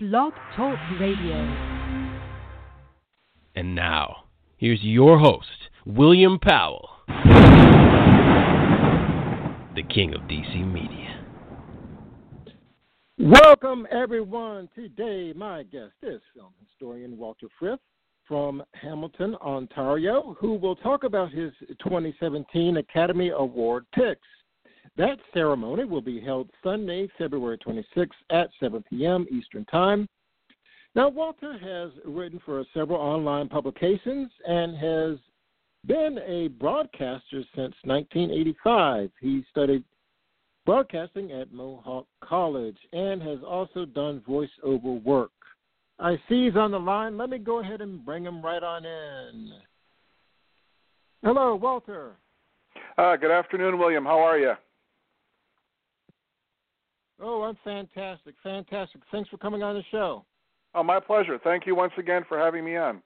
Blog Talk Radio. And now, here's your host, William Powell, the king of DC Media. Welcome, everyone. Today, my guest is film historian Walter Frith from Hamilton, Ontario, who will talk about his 2017 Academy Award picks. That ceremony will be held Sunday, February 26th at 7 p.m. Eastern Time. Now, Walter has written for several online publications and has been a broadcaster since 1985. He studied broadcasting at Mohawk College and has also done voiceover work. I see he's on the line. Let me go ahead and bring him right on in. Hello, Walter. Uh, good afternoon, William. How are you? Oh, I'm fantastic. Fantastic. Thanks for coming on the show. Oh, my pleasure. Thank you once again for having me on.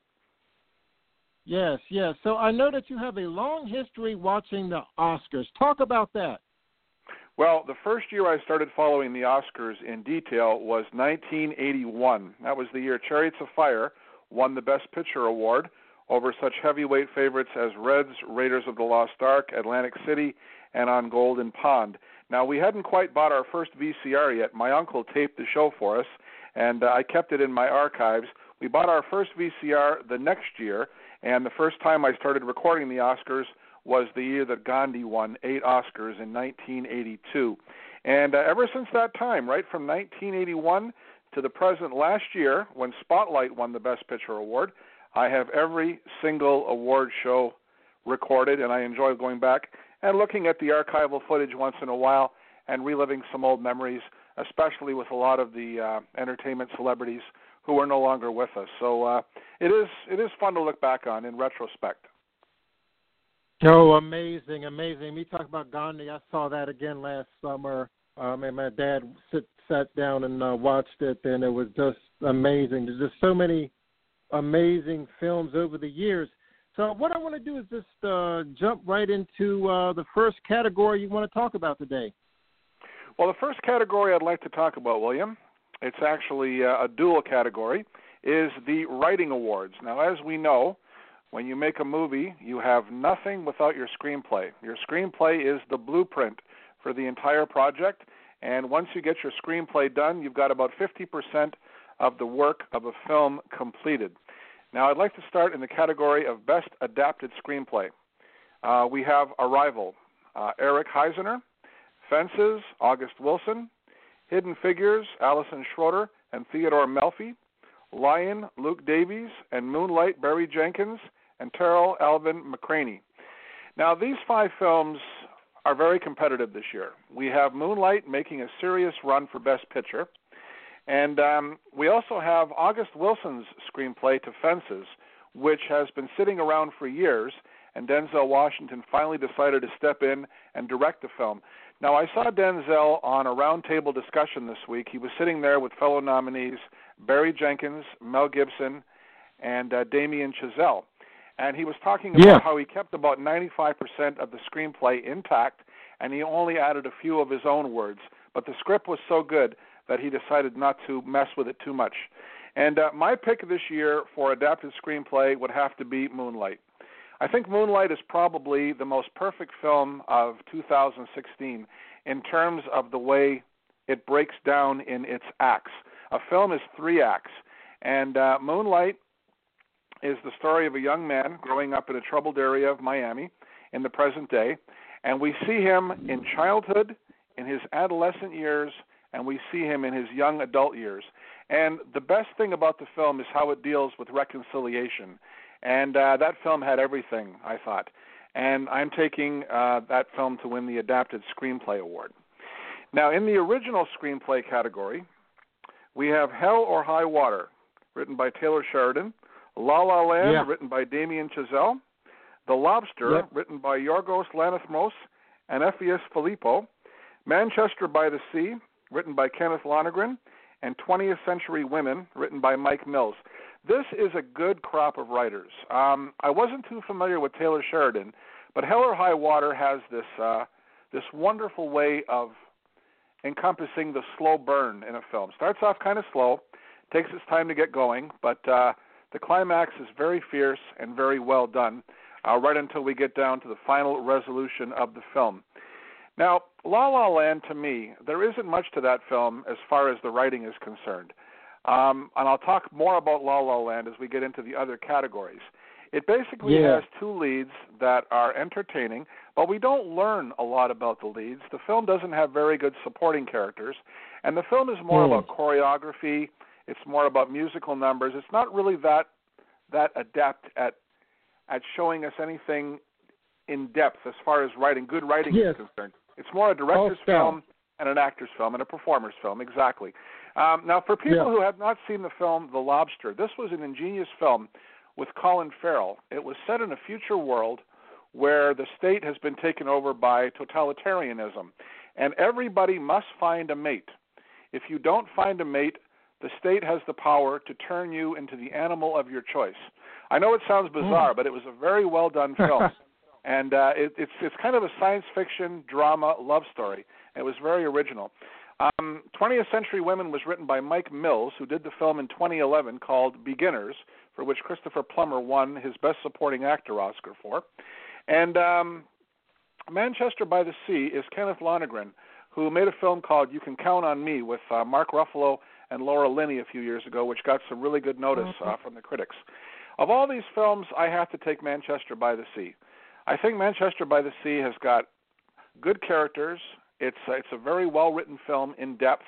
Yes, yes. So I know that you have a long history watching the Oscars. Talk about that. Well, the first year I started following the Oscars in detail was 1981. That was the year Chariots of Fire won the Best Picture award over such heavyweight favorites as Reds, Raiders of the Lost Ark, Atlantic City, and On Golden Pond. Now, we hadn't quite bought our first VCR yet. My uncle taped the show for us, and uh, I kept it in my archives. We bought our first VCR the next year, and the first time I started recording the Oscars was the year that Gandhi won eight Oscars in 1982. And uh, ever since that time, right from 1981 to the present last year, when Spotlight won the Best Picture award, I have every single award show recorded, and I enjoy going back and looking at the archival footage once in a while and reliving some old memories, especially with a lot of the uh, entertainment celebrities who are no longer with us. So uh, it is it is fun to look back on in retrospect. Oh, amazing, amazing. We talked about Gandhi. I saw that again last summer. Um, and my dad sit, sat down and uh, watched it, and it was just amazing. There's just so many amazing films over the years. So what I want to do is just uh, jump right into uh, the first category you want to talk about today. Well, the first category I'd like to talk about, William, it's actually uh, a dual category, is the writing awards. Now, as we know, when you make a movie, you have nothing without your screenplay. Your screenplay is the blueprint for the entire project, and once you get your screenplay done, you've got about 50% of the work of a film completed. Now, I'd like to start in the category of Best Adapted Screenplay. Uh, we have Arrival, uh, Eric Heisserer, Fences, August Wilson, Hidden Figures, Allison Schroeder and Theodore Melfi, Lion, Luke Davies, and Moonlight, Barry Jenkins, and Tarell Alvin McCraney. Now, these five films are very competitive this year. We have Moonlight making a serious run for Best Picture, and um, we also have August Wilson's screenplay to Fences, which has been sitting around for years, and Denzel Washington finally decided to step in and direct the film. Now, I saw Denzel on a roundtable discussion this week. He was sitting there with fellow nominees Barry Jenkins, Mel Gibson, and uh, Damien Chazelle and he was talking about yeah. how he kept about 95% of the screenplay intact and he only added a few of his own words but the script was so good that he decided not to mess with it too much and uh, my pick this year for adapted screenplay would have to be moonlight i think moonlight is probably the most perfect film of 2016 in terms of the way it breaks down in its acts a film is three acts and uh, moonlight is the story of a young man growing up in a troubled area of Miami in the present day. And we see him in childhood, in his adolescent years, and we see him in his young adult years. And the best thing about the film is how it deals with reconciliation. And uh, that film had everything, I thought. And I'm taking uh, that film to win the Adapted Screenplay Award. Now, in the original screenplay category, we have Hell or High Water, written by Taylor Sheridan, La La Land, yeah. written by Damien Chazelle. The Lobster, yep. written by Yorgos Lanthimos and Efthimis Filippou, Manchester by the Sea, written by Kenneth Lonergan. And 20th Century Women, written by Mike Mills. This is a good crop of writers. Um, I wasn't too familiar with Taylor Sheridan, but Hell or High Water has this uh, this wonderful way of encompassing the slow burn in a film. Starts off kind of slow, takes its time to get going, but uh, the climax is very fierce and very well done, uh, right until we get down to the final resolution of the film. Now, La La Land, to me, there isn't much to that film as far as the writing is concerned. Um, and I'll talk more about La La Land as we get into the other categories. It basically yeah. has two leads that are entertaining, but we don't learn a lot about the leads. The film doesn't have very good supporting characters, and the film is more mm. about choreography. It's more about musical numbers. It's not really that that adept at at showing us anything in depth as far as writing. Good writing yes. is concerned. It's more a director's film and an actor's film and a performer's film, exactly. Um, now, for people yeah. who have not seen the film The Lobster, this was an ingenious film with Colin Farrell. It was set in a future world where the state has been taken over by totalitarianism, and everybody must find a mate. If you don't find a mate, the state has the power to turn you into the animal of your choice. I know it sounds bizarre, mm. but it was a very well done film. And uh, it, it's it's kind of a science fiction drama love story. It was very original. Um, 20th Century Women was written by Mike Mills, who did the film in 2011 called Beginners, for which Christopher Plummer won his Best Supporting Actor Oscar for. And um, Manchester by the Sea is Kenneth Lonergan, who made a film called You Can Count on Me with uh, Mark Ruffalo and Laura Linney a few years ago, which got some really good notice uh, mm-hmm. from the critics. Of all these films, I have to take Manchester by the Sea. I think Manchester by the Sea has got good characters. It's it's a very well written film, in depth,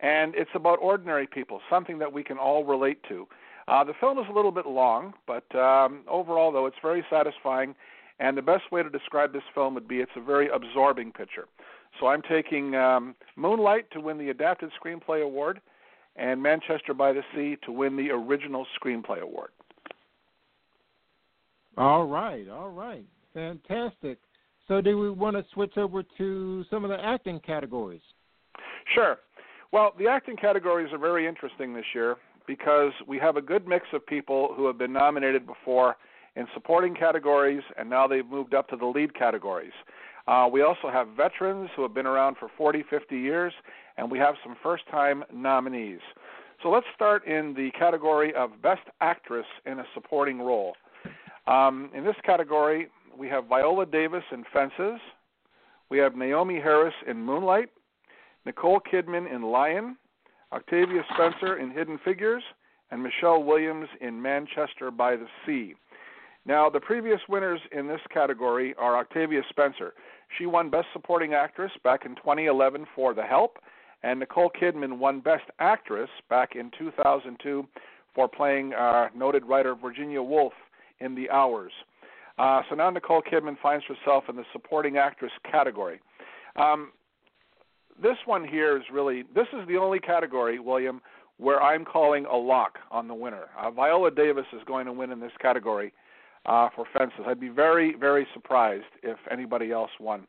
and it's about ordinary people, something that we can all relate to. Uh, the film is a little bit long, but um, overall, though, it's very satisfying. And the best way to describe this film would be it's a very absorbing picture. So I'm taking um, Moonlight to win the Adapted Screenplay Award, and Manchester by the Sea to win the Original Screenplay Award. All right, all right. Fantastic. So, do we want to switch over to some of the acting categories? Sure. Well, the acting categories are very interesting this year because we have a good mix of people who have been nominated before in supporting categories, and now they've moved up to the lead categories. Uh, we also have veterans who have been around for 40, 50 years, and we have some first time nominees. So let's start in the category of Best Actress in a Supporting Role. Um, in this category, we have Viola Davis in Fences. We have Naomie Harris in Moonlight. Nicole Kidman in Lion. Octavia Spencer in Hidden Figures. And Michelle Williams in Manchester by the Sea. Now, the previous winners in this category are Octavia Spencer. She won Best Supporting Actress back in 2011 for The Help, and Nicole Kidman won Best Actress back in 2002 for playing uh, noted writer Virginia Woolf in The Hours. Uh, so now Nicole Kidman finds herself in the supporting actress category. Um, this one here is really this is the only category, William, where I'm calling a lock on the winner. Uh, Viola Davis is going to win in this category uh, for Fences. I'd be very, very surprised if anybody else won.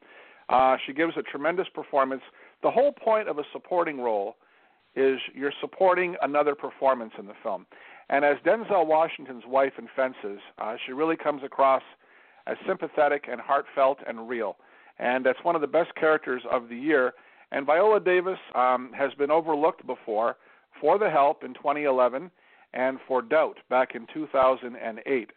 Uh, she gives a tremendous performance. The whole point of a supporting role is you're supporting another performance in the film. And as Denzel Washington's wife in Fences, uh, she really comes across as sympathetic and heartfelt and real. And that's one of the best characters of the year. And Viola Davis um, has been overlooked before for The Help in 2011 and for Doubt back in 2008.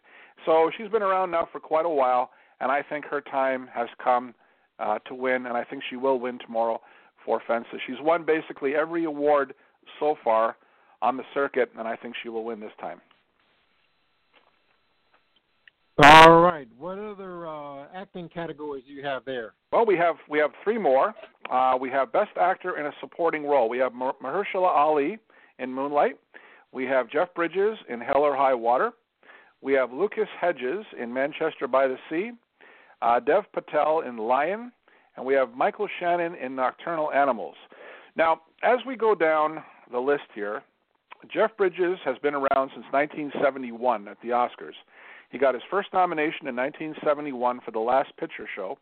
So she's been around now for quite a while, and I think her time has come uh, to win, and I think she will win tomorrow for Fences. She's won basically every award so far on the circuit, and I think she will win this time. All right. What other uh, acting categories do you have there? Well, we have we have three more. Uh, we have Best Actor in a Supporting Role. We have Mahershala Ali in Moonlight. We have Jeff Bridges in Hell or High Water. We have Lucas Hedges in Manchester by the Sea. Uh, Dev Patel in Lion, and we have Michael Shannon in Nocturnal Animals. Now, as we go down the list here, Jeff Bridges has been around since 1971 at the Oscars. He got his first nomination in 1971 for The Last Picture Show,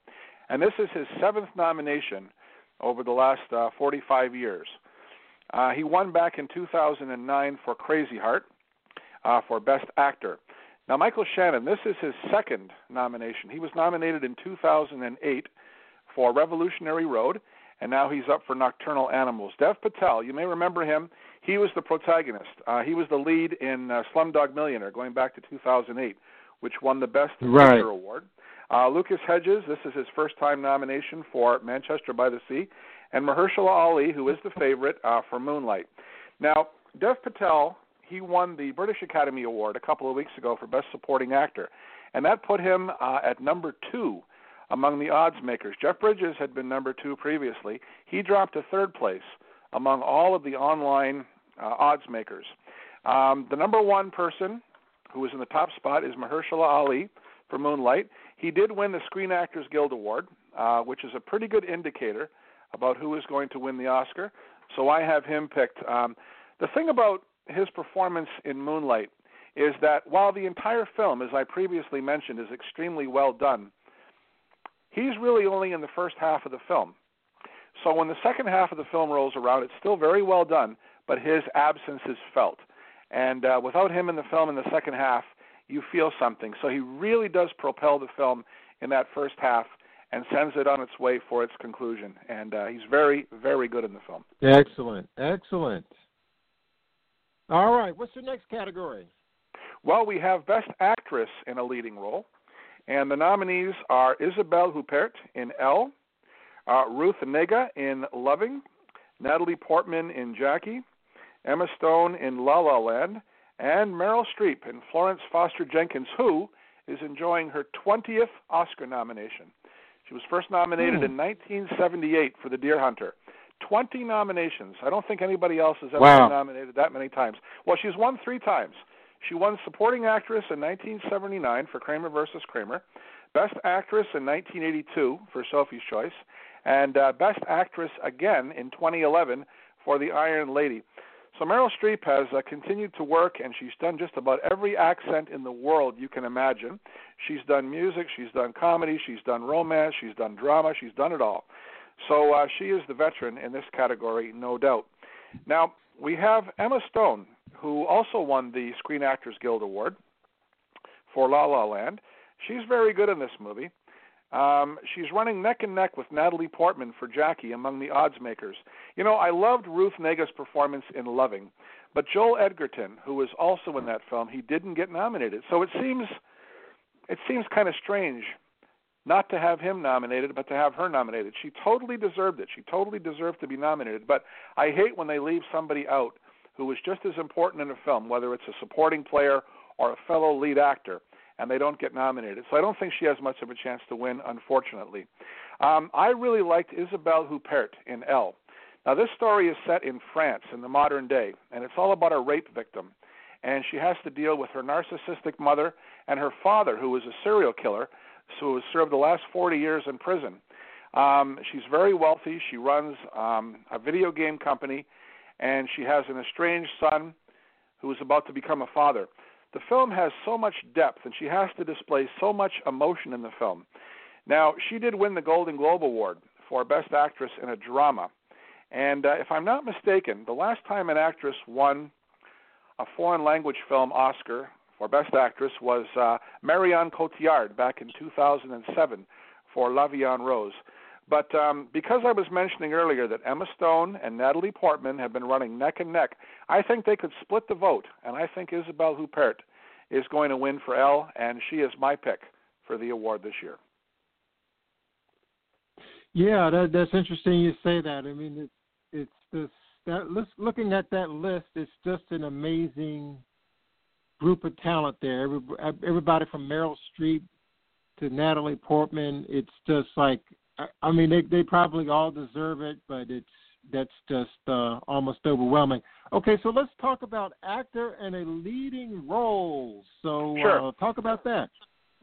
and this is his seventh nomination over the last uh, 45 years. Uh, he won back in 2009 for Crazy Heart uh, for Best Actor. Now, Michael Shannon, this is his second nomination. He was nominated in 2008 for Revolutionary Road, and now he's up for Nocturnal Animals. Dev Patel, you may remember him. He was the protagonist. Uh, he was the lead in uh, Slumdog Millionaire, going back to 2008, which won the Best right. Actor award. Uh, Lucas Hedges, this is his first time nomination for Manchester by the Sea, and Mahershala Ali, who is the favorite uh, for Moonlight. Now, Dev Patel, he won the British Academy Award a couple of weeks ago for Best Supporting Actor, and that put him uh, at number two among the odds makers. Jeff Bridges had been number two previously. He dropped to third place among all of the online uh, odds makers. Um, the number one person who was in the top spot is Mahershala Ali for Moonlight. He did win the Screen Actors Guild Award, uh, which is a pretty good indicator about who is going to win the Oscar. So I have him picked. Um, the thing about his performance in Moonlight is that while the entire film, as I previously mentioned, is extremely well done, he's really only in the first half of the film. So when the second half of the film rolls around, it's still very well done, but his absence is felt. And uh, without him in the film in the second half, you feel something. So he really does propel the film in that first half and sends it on its way for its conclusion. And uh, he's very, very good in the film. Excellent, excellent. All right, what's the next category? Well, we have Best Actress in a Leading Role. And the nominees are Isabelle Huppert in Elle, uh, Ruth Negga in Loving, Natalie Portman in Jackie, Emma Stone in La La Land, and Meryl Streep in Florence Foster Jenkins, who is enjoying her 20th Oscar nomination. She was first nominated hmm. in 1978 for The Deer Hunter. 20 nominations. I don't think anybody else has ever wow. been nominated that many times. Well, she's won three times. She won Supporting Actress in 1979 for Kramer versus Kramer, Best Actress in 1982 for Sophie's Choice, and uh, Best Actress again in 2011 for The Iron Lady. So Meryl Streep has uh, continued to work, and she's done just about every accent in the world you can imagine. She's done music, she's done comedy, she's done romance, she's done drama, she's done it all. So uh, she is the veteran in this category, no doubt. Now, we have Emma Stone, who also won the Screen Actors Guild Award for La La Land. She's very good in this movie. Um, she's running neck and neck with Natalie Portman for Jackie among the odds makers. You know, I loved Ruth Negga's performance in Loving, but Joel Edgerton, who was also in that film, he didn't get nominated. So it seems it seems kind of strange not to have him nominated, but to have her nominated. She totally deserved it. She totally deserved to be nominated. But I hate when they leave somebody out who was just as important in a film, whether it's a supporting player or a fellow lead actor, and they don't get nominated. So I don't think she has much of a chance to win, unfortunately. Um, I really liked Isabelle Huppert in Elle. Now, this story is set in France in the modern day, and it's all about a rape victim. And she has to deal with her narcissistic mother and her father, who was a serial killer, who has served the last 40 years in prison. Um, she's very wealthy. She runs um, a video game company, and she has an estranged son who is about to become a father. The film has so much depth, and she has to display so much emotion in the film. Now, she did win the Golden Globe Award for Best Actress in a Drama. And uh, if I'm not mistaken, the last time an actress won a foreign language film Oscar for Best Actress was uh, Marion Cotillard back in 2007 for La Vie en Rose. But um, because I was mentioning earlier that Emma Stone and Natalie Portman have been running neck and neck, I think they could split the vote, and I think Isabelle Huppert is going to win for Elle, and she is my pick for the award this year. Yeah, that, that's interesting you say that. I mean, it's it's this that looking at that list, it's just an amazing group of talent there. Everybody from Meryl Streep to Natalie Portman. It's just like I mean, they they probably all deserve it, but it's that's just uh, almost overwhelming. Okay, so let's talk about actor and a leading role. So sure. uh, talk about that.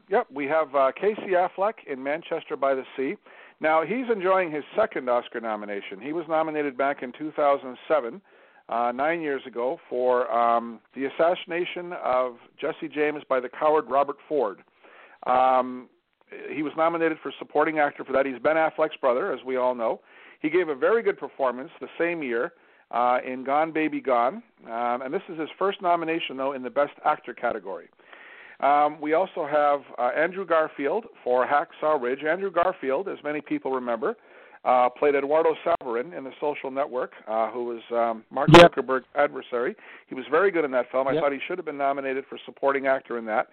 Yep, we have uh, Casey Affleck in Manchester by the Sea. Now he's enjoying his second Oscar nomination. He was nominated back in 2007, uh, nine years ago, for um, the assassination of Jesse James by the coward Robert Ford. Um, he was nominated for supporting actor for that. He's Ben Affleck's brother, as we all know. He gave a very good performance the same year uh, in Gone Baby Gone, um, and this is his first nomination though in the Best Actor category. Um, we also have uh, Andrew Garfield for Hacksaw Ridge. Andrew Garfield, as many people remember, Uh, played Eduardo Saverin in The Social Network, uh, who was um, Mark Yep. Zuckerberg's adversary. He was very good in that film. I Yep. thought he should have been nominated for supporting actor in that.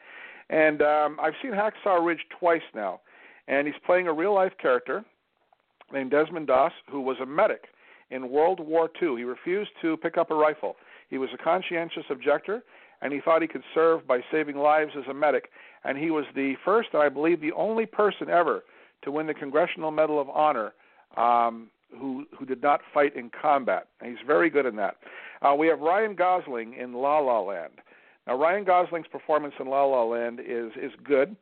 And um, I've seen Hacksaw Ridge twice now, and he's playing a real life character named Desmond Doss, who was a medic in World War II. He refused to pick up a rifle. He was a conscientious objector, and he thought he could serve by saving lives as a medic. And he was the first, and I believe the only person ever, to win the Congressional Medal of Honor um, who who did not fight in combat. And he's very good in that. Uh, we have Ryan Gosling in La La Land. Now Ryan Gosling's performance in La La Land is is good,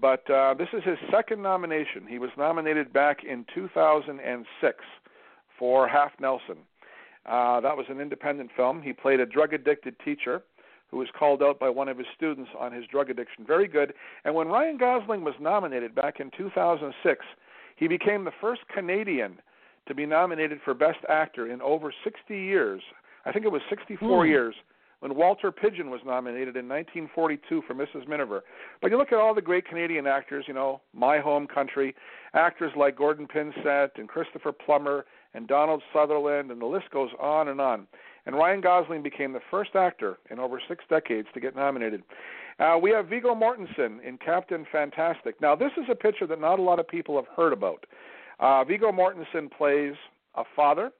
but uh, this is his second nomination. He was nominated back in 2006 for Half Nelson. Uh, that was an independent film. He played a drug addicted teacher who was called out by one of his students on his drug addiction. Very good. And when Ryan Gosling was nominated back in 2006, he became the first Canadian to be nominated for Best Actor in over 60 years. I think it was 64 Hmm. years when Walter Pidgeon was nominated in 1942 for Mrs. Miniver. But you look at all the great Canadian actors, you know, My Home Country, actors like Gordon Pinsent and Christopher Plummer and Donald Sutherland, and the list goes on and on. And Ryan Gosling became the first actor in over six decades to get nominated. Uh, we have Viggo Mortensen in Captain Fantastic. Now, this is a picture that not a lot of people have heard about. Uh, Viggo Mortensen plays a father.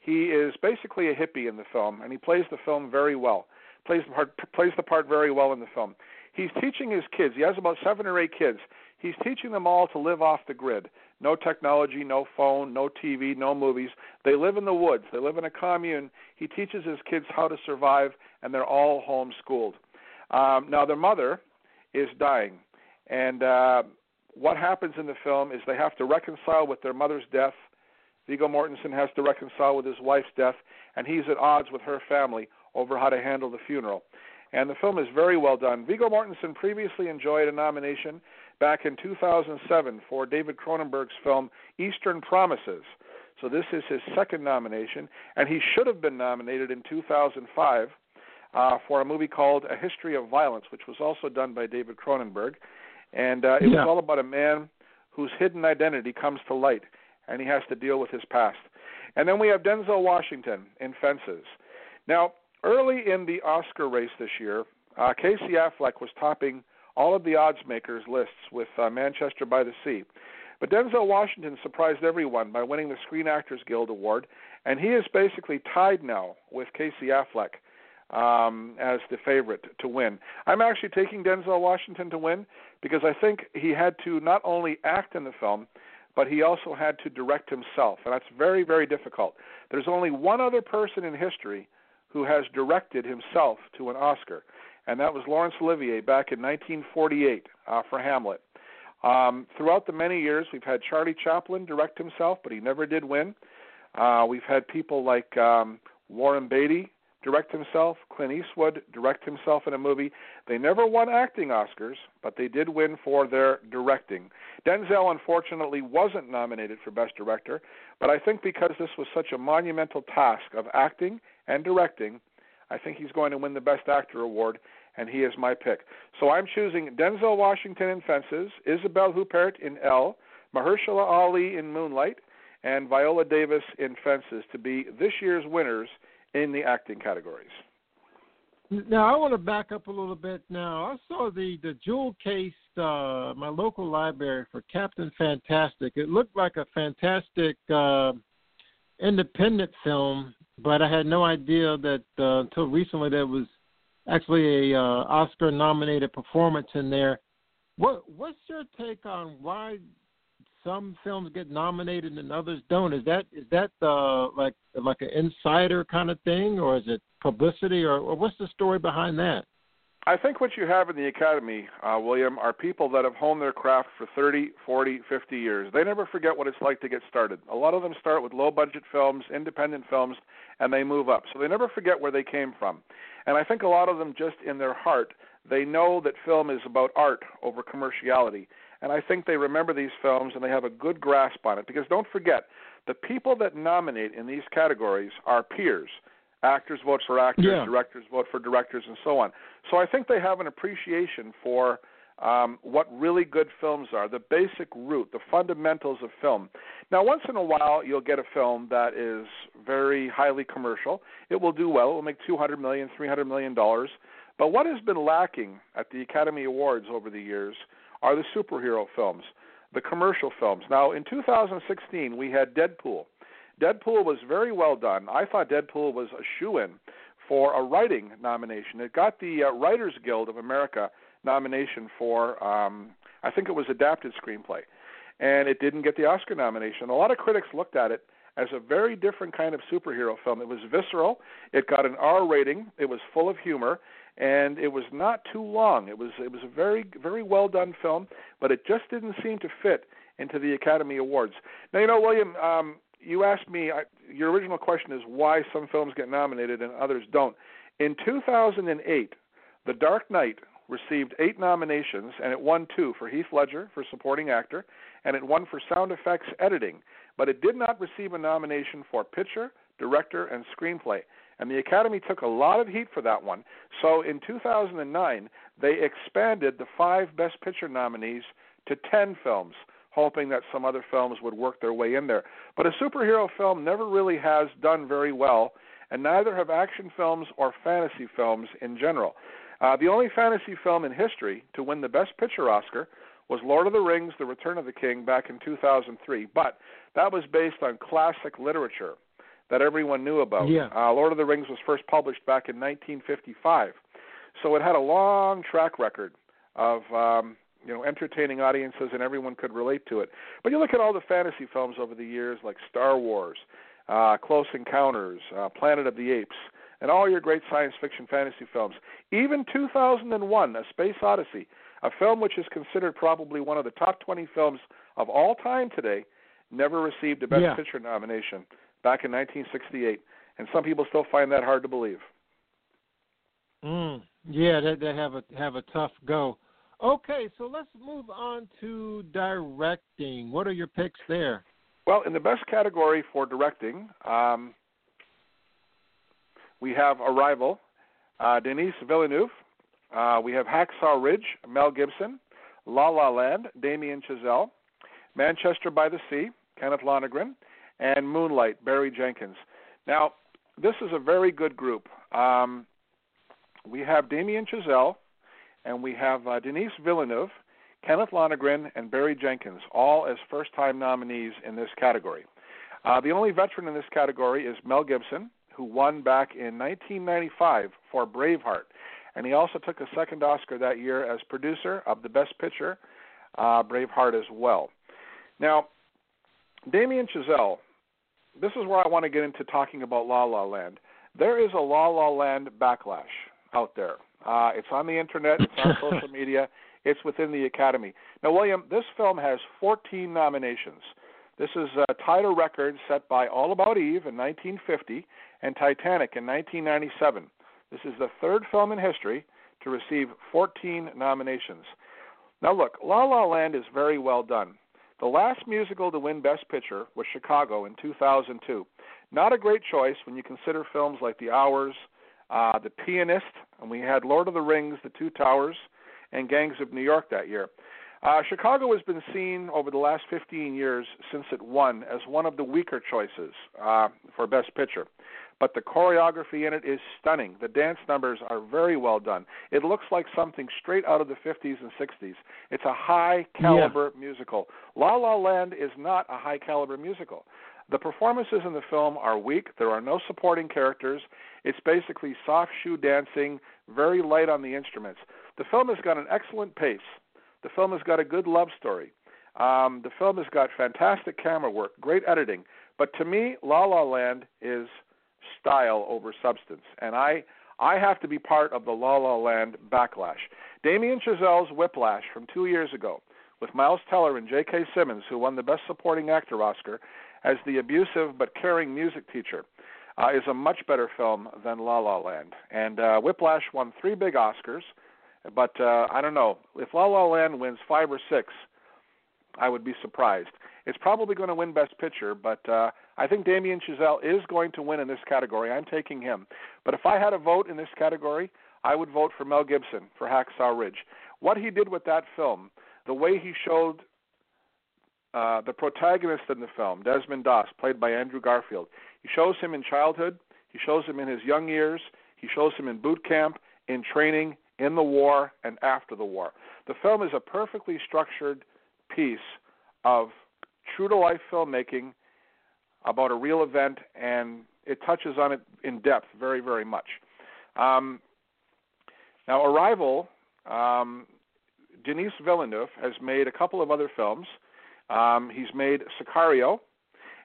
He is basically a hippie in the film, and he plays the film very well. plays the part plays the part very well in the film. He's teaching his kids. He has about seven or eight kids. He's teaching them all to live off the grid. No technology, no phone, no TV, no movies. They live in the woods. They live in a commune. He teaches his kids how to survive, and they're all homeschooled. Um, now, their mother is dying, and uh, what happens in the film is they have to reconcile with their mother's death. Viggo Mortensen has to reconcile with his wife's death, and he's at odds with her family over how to handle the funeral. And the film is very well done. Viggo Mortensen previously enjoyed a nomination back in 2007 for David Cronenberg's film Eastern Promises. So this is his second nomination, and he should have been nominated in 2005 uh, for a movie called A History of Violence, which was also done by David Cronenberg. And uh, it Yeah. was all about a man whose hidden identity comes to light, and he has to deal with his past. And then we have Denzel Washington in Fences. Now, early in the Oscar race this year, uh, Casey Affleck was topping all of the odds makers' lists with uh, Manchester by the Sea. But Denzel Washington surprised everyone by winning the Screen Actors Guild Award, and he is basically tied now with Casey Affleck um, as the favorite to win. I'm actually taking Denzel Washington to win because I think he had to not only act in the film, but he also had to direct himself, and that's very, very difficult. There's only one other person in history who has directed himself to an Oscar, and that was Laurence Olivier back in 1948 uh, for Hamlet. Um, throughout the many years, we've had Charlie Chaplin direct himself, but he never did win. Uh, we've had people like um, Warren Beatty direct himself, Clint Eastwood direct himself in a movie. They never won acting Oscars, but they did win for their directing. Denzel, unfortunately, wasn't nominated for Best Director, but I think because this was such a monumental task of acting and directing, I think he's going to win the Best Actor award, and he is my pick. So I'm choosing Denzel Washington in Fences, Isabelle Huppert in Elle, Mahershala Ali in Moonlight, and Viola Davis in Fences to be this year's winners in the acting categories. Now I want to back up a little bit. Now I saw the the jewel case, uh, my local library for Captain Fantastic. It looked like a fantastic uh, independent film, but I had no idea that uh, until recently there was actually a uh, Oscar nominated performance in there. What what's your take on why some films get nominated and others don't? Is that is that uh, like like an insider kind of thing, or is it publicity, or, or what's the story behind that? I think what you have in the Academy, uh, William, are people that have honed their craft for 30, 40, 50 years. They never forget what it's like to get started. A lot of them start with low budget films, independent films, and they move up. So they never forget where they came from. And I think a lot of them, just in their heart, they know that film is about art over commerciality. And I think they remember these films and they have a good grasp on it. Because don't forget, the people that nominate in these categories are peers. Actors vote for actors, Yeah. directors vote for directors, and so on. So I think they have an appreciation for um, what really good films are, the basic root, the fundamentals of film. Now, once in a while, you'll get a film that is very highly commercial. It will do well. It will make two hundred million, three hundred million dollars. But what has been lacking at the Academy Awards over the years are the superhero films, the commercial films. Now, in 2016, we had Deadpool. Deadpool was very well done. I thought Deadpool was a shoe in for a writing nomination. It got the uh, Writers Guild of America nomination for, um, I think it was adapted screenplay, and it didn't get the Oscar nomination. A lot of critics looked at it as a very different kind of superhero film. It was visceral. It got an R rating. It was full of humor, and it was not too long. It was it was a very very well done film, but it just didn't seem to fit into the Academy Awards. Now you know, William, um, you asked me. I, your original question is why some films get nominated and others don't. In 2008, The Dark Knight received eight nominations, and it won two for Heath Ledger for supporting actor, and it won for sound effects editing. But it did not receive a nomination for picture, director, and screenplay. And the Academy took a lot of heat for that one. So in 2009, they expanded the five Best Picture nominees to 10 films, hoping that some other films would work their way in there. But a superhero film never really has done very well, and neither have action films or fantasy films in general. Uh, the only fantasy film in history to win the Best Picture Oscar was Lord of the Rings: The Return of the King back in 2003, but that was based on classic literature that everyone knew about. Yeah. Uh, Lord of the Rings was first published back in 1955, so it had a long track record of um, you know entertaining audiences, and everyone could relate to it. But you look at all the fantasy films over the years, like Star Wars, uh, Close Encounters, uh, Planet of the Apes and all your great science fiction fantasy films. Even 2001, A Space Odyssey, a film which is considered probably one of the top 20 films of all time today, never received a Best Yeah. Picture nomination back in 1968. And some people still find that hard to believe. Mm, yeah, they, they have a have a tough go. Okay, so let's move on to directing. What are your picks there? Well, in the best category for directing, um, we have Arrival, uh, Denis Villeneuve. Uh, we have Hacksaw Ridge, Mel Gibson. La La Land, Damien Chazelle. Manchester by the Sea, Kenneth Lonergan. And Moonlight, Barry Jenkins. Now, this is a very good group. Um, we have Damien Chazelle, and we have uh, Denis Villeneuve, Kenneth Lonergan, and Barry Jenkins, all as first time nominees in this category. Uh, the only veteran in this category is Mel Gibson, who won back in 1995 for Braveheart. And he also took a second Oscar that year as producer of the Best Picture, uh, Braveheart as well. Now, Damien Chazelle, this is where I want to get into talking about La La Land. There is a La La Land backlash out there. Uh, it's on the internet, it's on social media, it's within the Academy. Now, William, this film has 14 nominations. This is a title record set by All About Eve in 1950 and Titanic in 1997. This is the third film in history to receive 14 nominations. Now, look, La La Land is very well done. The last musical to win Best Picture was Chicago in 2002. Not a great choice when you consider films like The Hours, uh, The Pianist, and we had Lord of the Rings, The Two Towers, and Gangs of New York that year. Uh, Chicago has been seen over the last 15 years since it won as one of the weaker choices uh, for Best Picture. But the choreography in it is stunning. The dance numbers are very well done. It looks like something straight out of the 50s and 60s. It's a high caliber musical. La La Land is not a high caliber musical. The performances in the film are weak. There are no supporting characters. It's basically soft shoe dancing, very light on the instruments. The film has got an excellent pace. The film has got a good love story. Um, the film has got fantastic camera work, great editing. But to me, La La Land is style over substance, and I I have to be part of the La La Land backlash. Damien Chazelle's Whiplash from two years ago, with Miles Teller and J.K. Simmons, who won the Best Supporting Actor Oscar as the abusive but caring music teacher, uh, is a much better film than La La Land. And uh, Whiplash won three big Oscars, but uh, I don't know if La La Land wins five or six. I would be surprised. It's probably going to win Best Picture, but uh, I think Damien Chazelle is going to win in this category. I'm taking him. But if I had a vote in this category, I would vote for Mel Gibson for Hacksaw Ridge. What he did with that film, the way he showed uh, the protagonist in the film, Desmond Doss, played by Andrew Garfield, he shows him in childhood, he shows him in his young years, he shows him in boot camp, in training, in the war, and after the war. The film is a perfectly structured piece of true to life filmmaking about a real event, and it touches on it in depth very, very much. Um, now, Arrival, um, Denis Villeneuve has made a couple of other films. Um, he's made Sicario,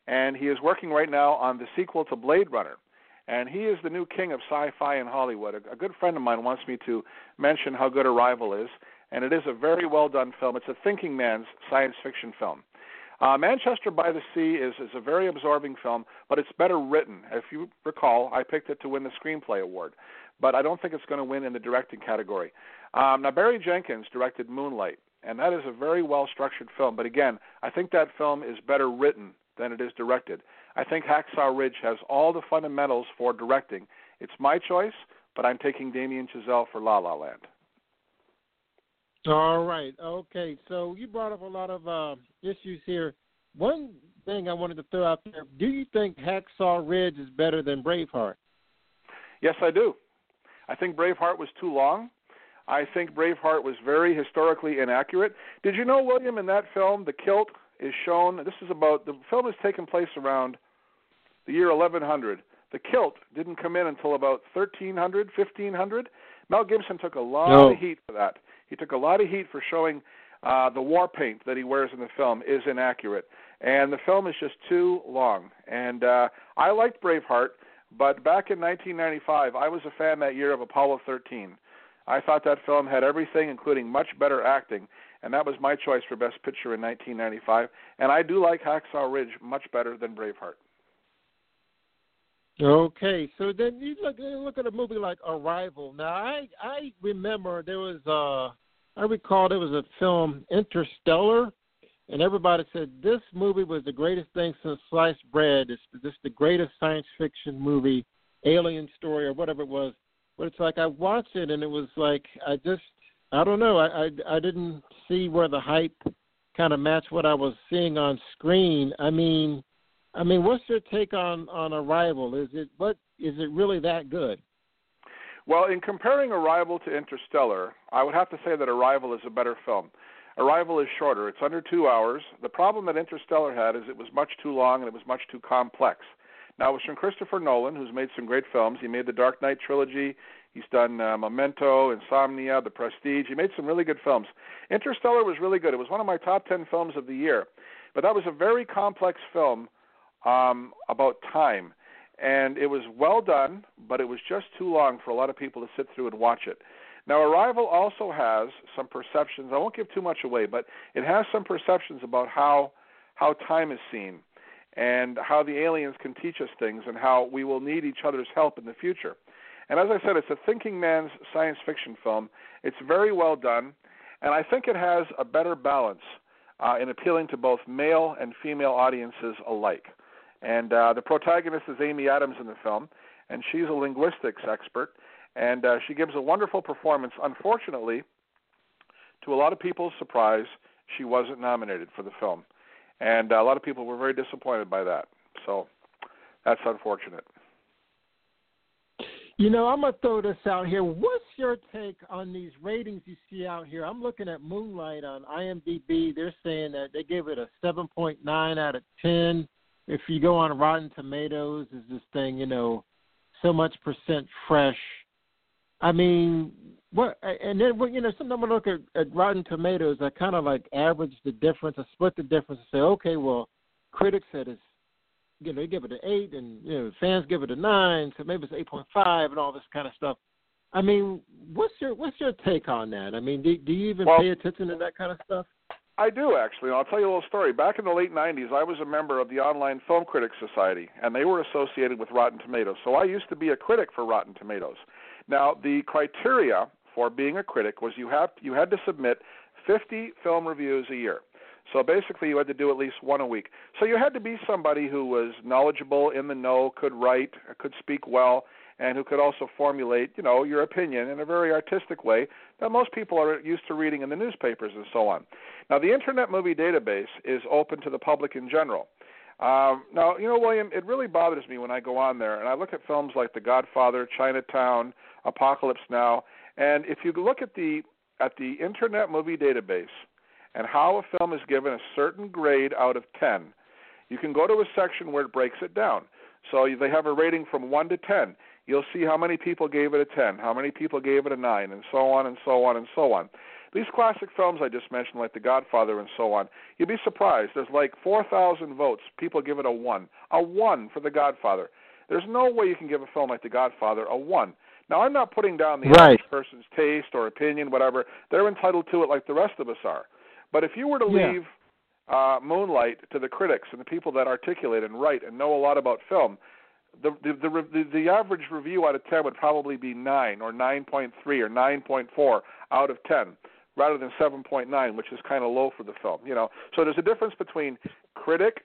and he is working right now on the sequel to Blade Runner. And he is the new king of sci-fi in Hollywood. A, a good friend of mine wants me to mention how good Arrival is, and it is a very well done film. It's a thinking man's science fiction film. Uh, Manchester by the Sea is, is a very absorbing film, but it's better written. If you recall, I picked it to win the screenplay award, but I don't think it's going to win in the directing category. Um, now, Barry Jenkins directed Moonlight, and that is a very well structured film. But again, I think that film is better written than it is directed. I think Hacksaw Ridge has all the fundamentals for directing. It's my choice, but I'm taking Damien Chazelle for La La Land. All right. Okay. So you brought up a lot of uh, issues here. One thing I wanted to throw out there: Do you think Hacksaw Ridge is better than Braveheart? Yes, I do. I think Braveheart was too long. I think Braveheart was very historically inaccurate. Did you know, William, in that film, the kilt is shown? This is about the film has taken place around the year 1100. The kilt didn't come in until about 1300, 1500. Mel Gibson took a lot no. of heat for that. He took a lot of heat for showing uh, the war paint that he wears in the film is inaccurate, and the film is just too long. And uh, I liked Braveheart, but back in 1995, I was a fan that year of Apollo 13. I thought that film had everything, including much better acting, and that was my choice for Best Picture in 1995. And I do like Hacksaw Ridge much better than Braveheart. Okay, so then you look look at a movie like Arrival. Now I I remember there was uh I recall there was a film Interstellar, and everybody said this movie was the greatest thing since sliced bread. It's just the greatest science fiction movie, alien story or whatever it was. But it's like I watched it and it was like I just I don't know I I, I didn't see where the hype kind of matched what I was seeing on screen. I mean I mean, what's your take on on Arrival? Is it what is it really that good? Well, in comparing Arrival to Interstellar, I would have to say that Arrival is a better film. Arrival is shorter; it's under two hours. The problem that Interstellar had is it was much too long and it was much too complex. Now, it was from Christopher Nolan, who's made some great films. He made the Dark Knight trilogy. He's done uh, Memento, Insomnia, The Prestige. He made some really good films. Interstellar was really good. It was one of my top 10 films of the year. But that was a very complex film um, about time. And it was well done, but it was just too long for a lot of people to sit through and watch it. Now, Arrival also has some perceptions. I won't give too much away, but it has some perceptions about how how time is seen, and how the aliens can teach us things, and how we will need each other's help in the future. And as I said, it's a thinking man's science fiction film. It's very well done, and I think it has a better balance uh, in appealing to both male and female audiences alike. And uh, the protagonist is Amy Adams in the film, and she's a linguistics expert, and uh, she gives a wonderful performance. Unfortunately, to a lot of people's surprise, she wasn't nominated for the film, and uh, a lot of people were very disappointed by that. So that's unfortunate. You know, I'm gonna throw this out here. What's your take on these ratings you see out here? I'm looking at Moonlight on IMDb. They're saying that they gave it a 7.9 out of 10 if you go on Rotten Tomatoes, is this thing, you know, so much percent fresh. I mean, what? And then you know, sometimes I look at, at Rotten Tomatoes, I kind of like average the difference, I split the difference, and say, okay, well, critics said it's, you know, they give it an eight, and you know, fans give it a nine, so maybe it's eight point five, and all this kind of stuff. I mean, what's your what's your take on that? I mean, do, do you even well, pay attention to that kind of stuff? I do actually. I'll tell you a little story. Back in the late 90s, I was a member of the Online Film Critics Society, and they were associated with Rotten Tomatoes. So I used to be a critic for Rotten Tomatoes. Now, the criteria for being a critic was you have you had to submit 50 film reviews a year. So basically, you had to do at least one a week. So you had to be somebody who was knowledgeable, in the know, could write, could speak well, and who could also formulate, you know, your opinion in a very artistic way that most people are used to reading in the newspapers and so on. Now, the Internet Movie Database is open to the public in general. Um, now, you know, William, it really bothers me when I go on there and I look at films like The Godfather, Chinatown, Apocalypse Now, and if you look at the at the Internet Movie Database and how a film is given a certain grade out of 10, you can go to a section where it breaks it down. So they have a rating from 1 to 10. You'll see how many people gave it a 10, how many people gave it a 9, and so on and so on and so on. These classic films I just mentioned, like The Godfather and so on, you'd be surprised. There's like 4,000 votes. People give it a 1. A 1 for The Godfather. There's no way you can give a film like The Godfather a 1. Now, I'm not putting down the right. average person's taste or opinion, whatever. They're entitled to it like the rest of us are. But if you were to yeah. Uh, Moonlight to the critics and the people that articulate and write and know a lot about film, the the the, the average review out of 10 would probably be 9 or 9.3 or 9.4 out of 10 rather than 7.9 which is kind of low for the film you know? So there's a difference between critic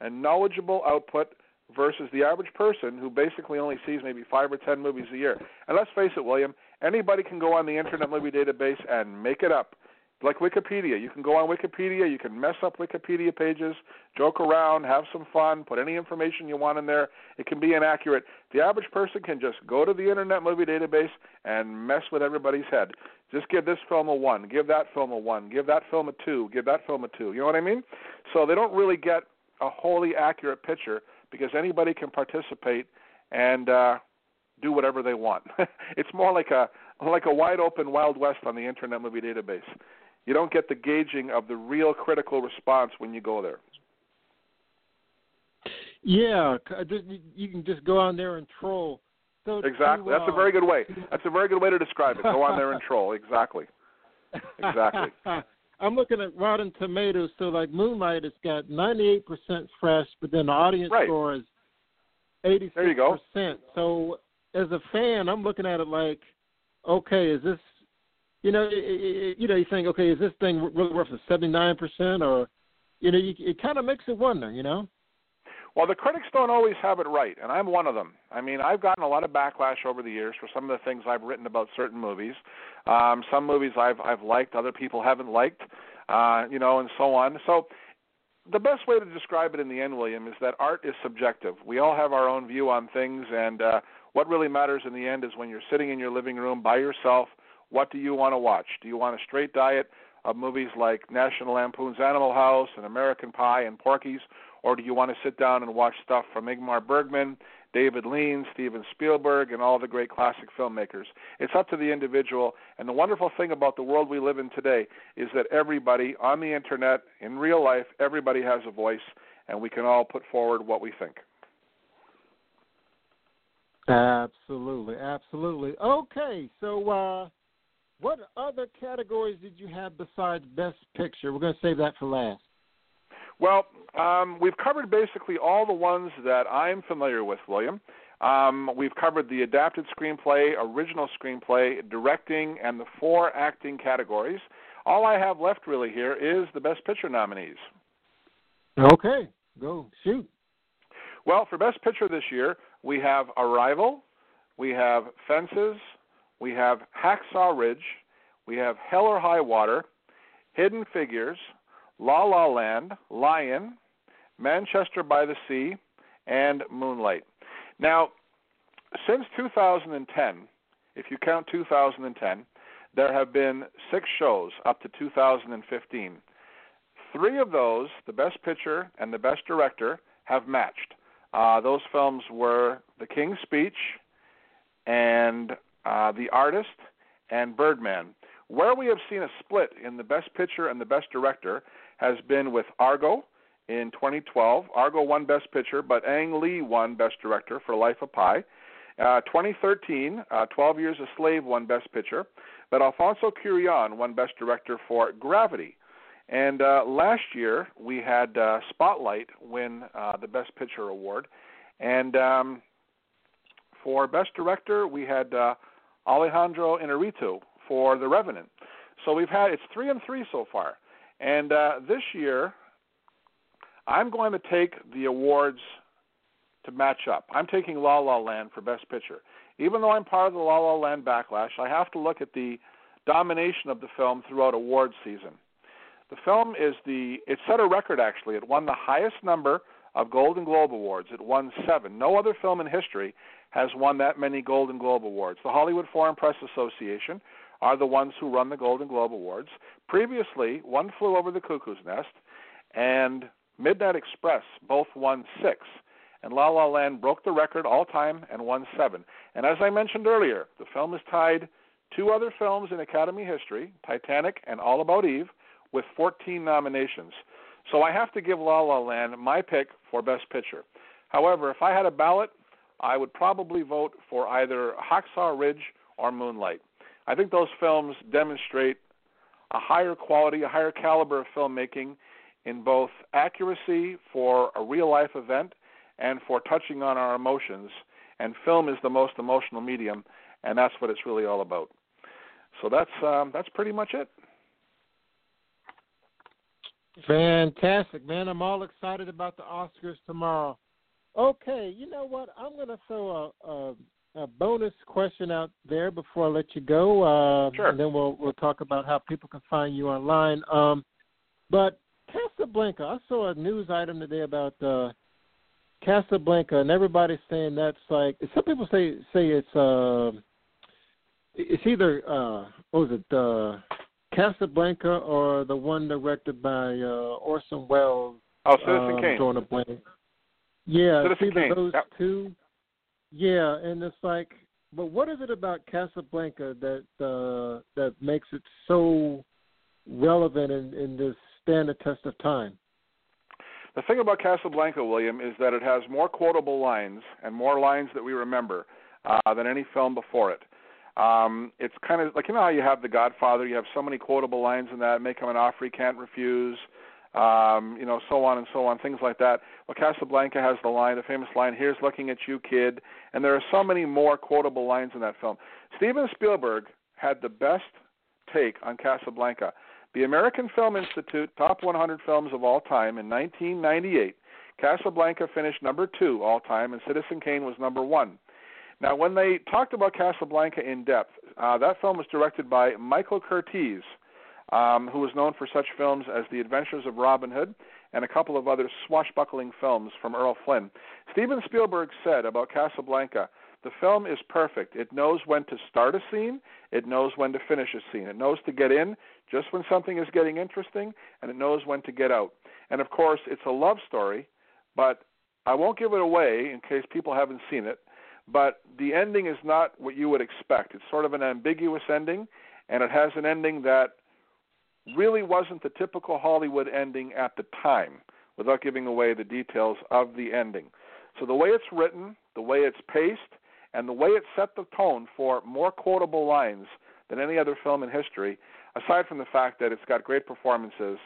and knowledgeable output versus the average person who basically only sees maybe 5 or 10 movies a year. And let's face it William anybody can go on the internet movie database and make it up like Wikipedia. You can go on Wikipedia, you can mess up Wikipedia pages, joke around, have some fun, put any information you want in there. It can be inaccurate. The average person can just go to the Internet Movie Database and mess with everybody's head. Just give this film a 1, give that film a 1, give that film a 2, give that film a 2. You know what I mean? So they don't really get a wholly accurate picture because anybody can participate and uh do whatever they want. it's more like a like a wide open wild west on the internet movie database you don't get the gauging of the real critical response when you go there. Yeah, uh, you can just go on there and troll. So exactly. To, That's a uh, very good way. That's a very good way to describe it. Go on there and troll. Exactly. Exactly. I'm looking at Rotten Tomatoes. So like Moonlight, it's got 98% fresh, but then the audience right. score is 86%. There you go. So as a fan, I'm looking at it like, okay, is this you know, it, it, you know, you think, okay, is this thing really worth a seventy nine percent, or, you know, you, it kind of makes it wonder, you know. Well, the critics don't always have it right, and I'm one of them. I mean, I've gotten a lot of backlash over the years for some of the things I've written about certain movies. Um, some movies I've I've liked, other people haven't liked, uh, you know, and so on. So, the best way to describe it in the end, William, is that art is subjective. We all have our own view on things, and uh, what really matters in the end is when you're sitting in your living room by yourself what do you want to watch? Do you want a straight diet of movies like National Lampoon's Animal House and American Pie and Porky's, or do you want to sit down and watch stuff from Ingmar Bergman, David Lean, Steven Spielberg, and all the great classic filmmakers? It's up to the individual. And the wonderful thing about the world we live in today is that everybody on the internet, in real life, everybody has a voice, and we can all put forward what we think. Absolutely, absolutely. Okay, so uh, what other categories did you have besides Best Picture? We're going to save that for last. Well, um, we've covered basically all the ones that I'm familiar with, William. Um, we've covered the adapted screenplay, original screenplay, directing, and the four acting categories. All I have left really here is the Best Picture nominees. Okay, go shoot. Well, for Best Picture this year, we have Arrival, we have Fences, we have Hacksaw Ridge, we have Hell or High Water, Hidden Figures, La La Land, Lion, Manchester by the Sea, and Moonlight. Now, since 2010, if you count 2010, there have been six shows up to 2015. Three of those, the Best Picture and the Best Director, have matched. Uh, those films were The King's Speech and uh, The Artist, and Birdman. Where we have seen a split in the Best Picture and the Best Director has been with Argo in 2012. Argo won Best Picture, but Ang Lee won Best Director for Life of Pi. Uh, 2013, uh, 12 Years a Slave won Best Picture, but Alfonso Cuarón won Best Director for Gravity. And uh, last year we had uh, Spotlight win uh, the Best Picture award, and um, for Best Director we had uh, Alejandro Inarritu for The Revenant. So we've had it's three and three so far, and uh, this year I'm going to take the awards to match up. I'm taking La La Land for Best Picture. even though I'm part of the La La Land backlash, I have to look at the domination of the film throughout awards season. The film is the it set a record actually. It won the highest number of Golden Globe awards. It won 7. No other film in history has won that many Golden Globe awards. The Hollywood Foreign Press Association are the ones who run the Golden Globe awards. Previously, One Flew Over the Cuckoo's Nest and Midnight Express both won 6 and La La Land broke the record all time and won seven. And as I mentioned earlier, the film is tied two other films in Academy history, Titanic and All About Eve, with 14 nominations. So I have to give La La Land my pick for Best Picture. However, if I had a ballot, I would probably vote for either Hacksaw Ridge or Moonlight. I think those films demonstrate a higher quality, a higher caliber of filmmaking in both accuracy for a real life event and for touching on our emotions. And film is the most emotional medium, and that's what it's really all about. So that's um, that's pretty much it. Fantastic, man! I'm all excited about the Oscars tomorrow. Okay, you know what? I'm going to throw a, a, a bonus question out there before I let you go, uh, sure. and then we'll we'll talk about how people can find you online. Um, but Casablanca, I saw a news item today about uh, Casablanca, and everybody's saying that's like some people say say it's uh it's either uh what was it uh Casablanca or the one directed by uh Orson Welles. Oh, Citizen um, Kane. Drawing a blank. Yeah, Citizen Kane. those Yep. two. Yeah, and it's like, but what is it about Casablanca that uh that makes it so relevant and, and just stand the test of time? The thing about Casablanca, William, is that it has more quotable lines and more lines that we remember uh, than any film before it. Um, it's kind of like you know how you have The Godfather, you have so many quotable lines in that, make him an offer he can't refuse, um, you know, so on and so on, things like that. Well, Casablanca has the line, the famous line, "Here's looking at you, kid," and there are so many more quotable lines in that film. Steven Spielberg had the best take on Casablanca. The American Film Institute top 100 films of all time in 1998. Casablanca finished number two all time, and Citizen Kane was number one. Now, when they talked about Casablanca in depth, uh, that film was directed by Michael Curtiz, um, who was known for such films as The Adventures of Robin Hood and a couple of other swashbuckling films from Errol Flynn. Steven Spielberg said about Casablanca, the film is perfect. It knows when to start a scene, it knows when to finish a scene. It knows to get in just when something is getting interesting, and it knows when to get out. And of course, it's a love story, but I won't give it away in case people haven't seen it. But the ending is not what you would expect. It's sort of an ambiguous ending, and it has an ending that really wasn't the typical Hollywood ending at the time, without giving away the details of the ending. So the way it's written, the way it's paced, and the way it set the tone for more quotable lines than any other film in history, aside from the fact that it's got great performances,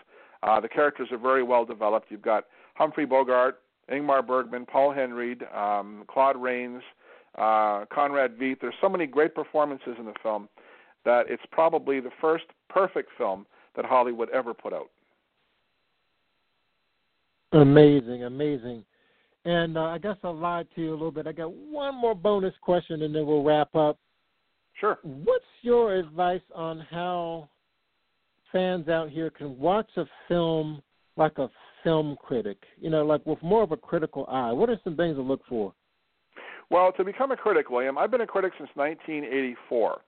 uh, the characters are very well developed. You've got Humphrey Bogart, Ingmar Bergman, Paul Henreid, um, Claude Rains, uh, Conrad Veidt. There's so many great performances in the film that it's probably the first perfect film that Hollywood ever put out. Amazing, amazing. And uh, I guess I lied to you a little bit. I got one more bonus question, and then we'll wrap up. Sure. What's your advice on how fans out here can watch a film like a film critic? You know, like with more of a critical eye. What are some things to look for? Well, to become a critic, William, I've been a critic since 1984,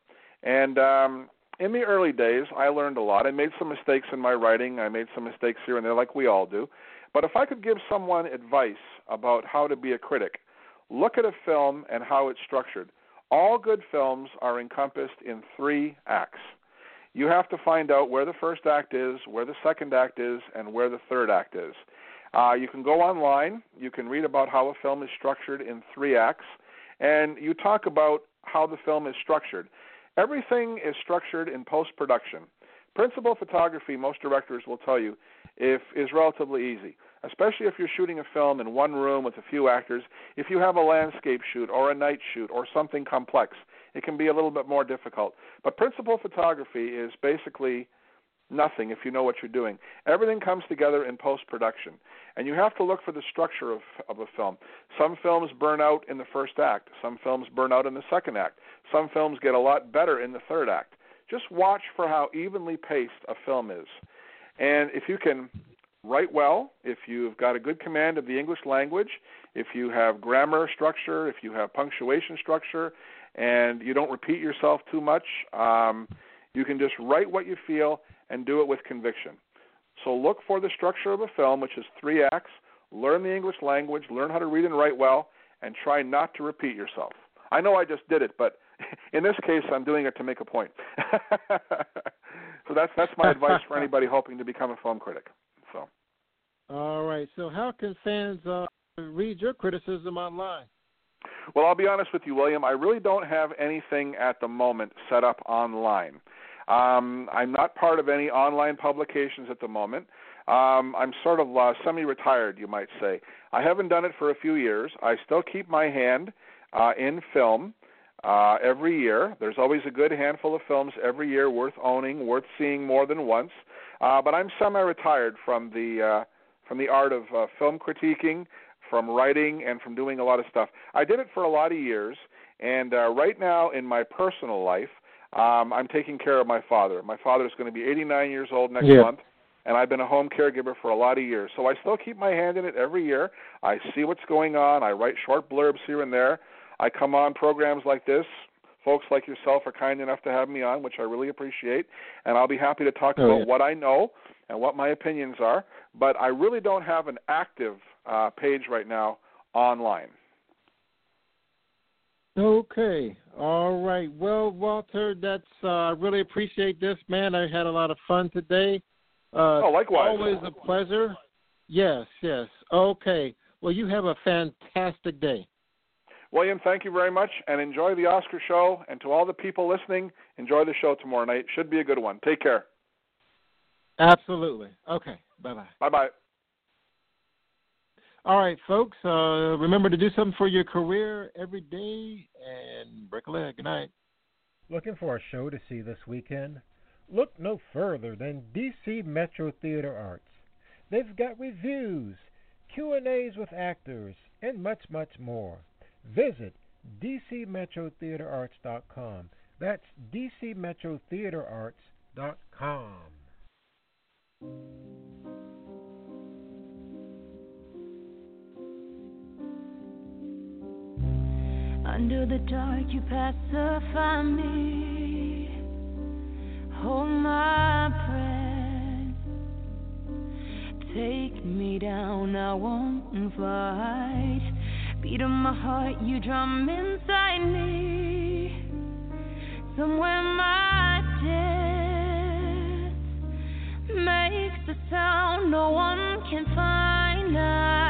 and um, in the early days, I learned a lot. I made some mistakes in my writing. I made some mistakes here and there, like we all do. But if I could give someone advice about how to be a critic, look at a film and how it's structured. All good films are encompassed in three acts. You have to find out where the first act is, where the second act is, and where the third act is. Uh, you can go online. You can read about how a film is structured in three acts, and you talk about how the film is structured. Everything is structured in post production. Principal photography, most directors will tell you, if is relatively easy, especially if you're shooting a film in one room with a few actors. If you have a landscape shoot or a night shoot or something complex, it can be a little bit more difficult. But principal photography is basically nothing if you know what you're doing. Everything comes together in post production, and you have to look for the structure of of a film. Some films burn out in the first act. Some films burn out in the second act. Some films get a lot better in the third act. Just watch for how evenly paced a film is, and if you can write well, if you've got a good command of the English language, if you have grammar structure, if you have punctuation structure, and you don't repeat yourself too much. Um, you can just write what you feel and do it with conviction. So look for the structure of a film, which is three acts. Learn the English language, learn how to read and write well, and try not to repeat yourself. I know I just did it, but in this case, I'm doing it to make a point. so that's that's my advice for anybody hoping to become a film critic. So. All right. So how can fans uh, read your criticism online? Well, I'll be honest with you, William. I really don't have anything at the moment set up online. Um, I'm not part of any online publications at the moment. Um, I'm sort of uh, semi-retired, you might say. I haven't done it for a few years. I still keep my hand uh, in film uh, every year. There's always a good handful of films every year worth owning, worth seeing more than once. Uh, but I'm semi-retired from the uh, from the art of uh, film critiquing from writing and from doing a lot of stuff. I did it for a lot of years, and uh, right now in my personal life, um, I'm taking care of my father. My father is going to be 89 years old next yeah. month, and I've been a home caregiver for a lot of years. So I still keep my hand in it every year. I see what's going on. I write short blurbs here and there. I come on programs like this. Folks like yourself are kind enough to have me on, which I really appreciate, and I'll be happy to talk oh, about yeah. what I know and what my opinions are. But I really don't have an active uh, page right now online. Okay. All right. Well, Walter, that's uh, I really appreciate this, man. I had a lot of fun today. Uh, oh, likewise. Always a pleasure. Yes, yes. Okay. Well, you have a fantastic day. William, thank you very much, and enjoy the Oscar show. And to all the people listening, enjoy the show tomorrow night. Should be a good one. Take care. Absolutely. Okay. Bye bye. Bye bye. All right, folks. Uh, remember to do something for your career every day and break a leg. Good night. Looking for a show to see this weekend? Look no further than DC Metro Theater Arts. They've got reviews, Q&As with actors, and much, much more. Visit dcmetrotheaterarts.com. That's dcmetrotheaterarts.com. Under the dark, you pacify me. Hold my breath. Take me down, I won't fight. Beat of my heart, you drum inside me. Somewhere my death makes a sound no one can find. I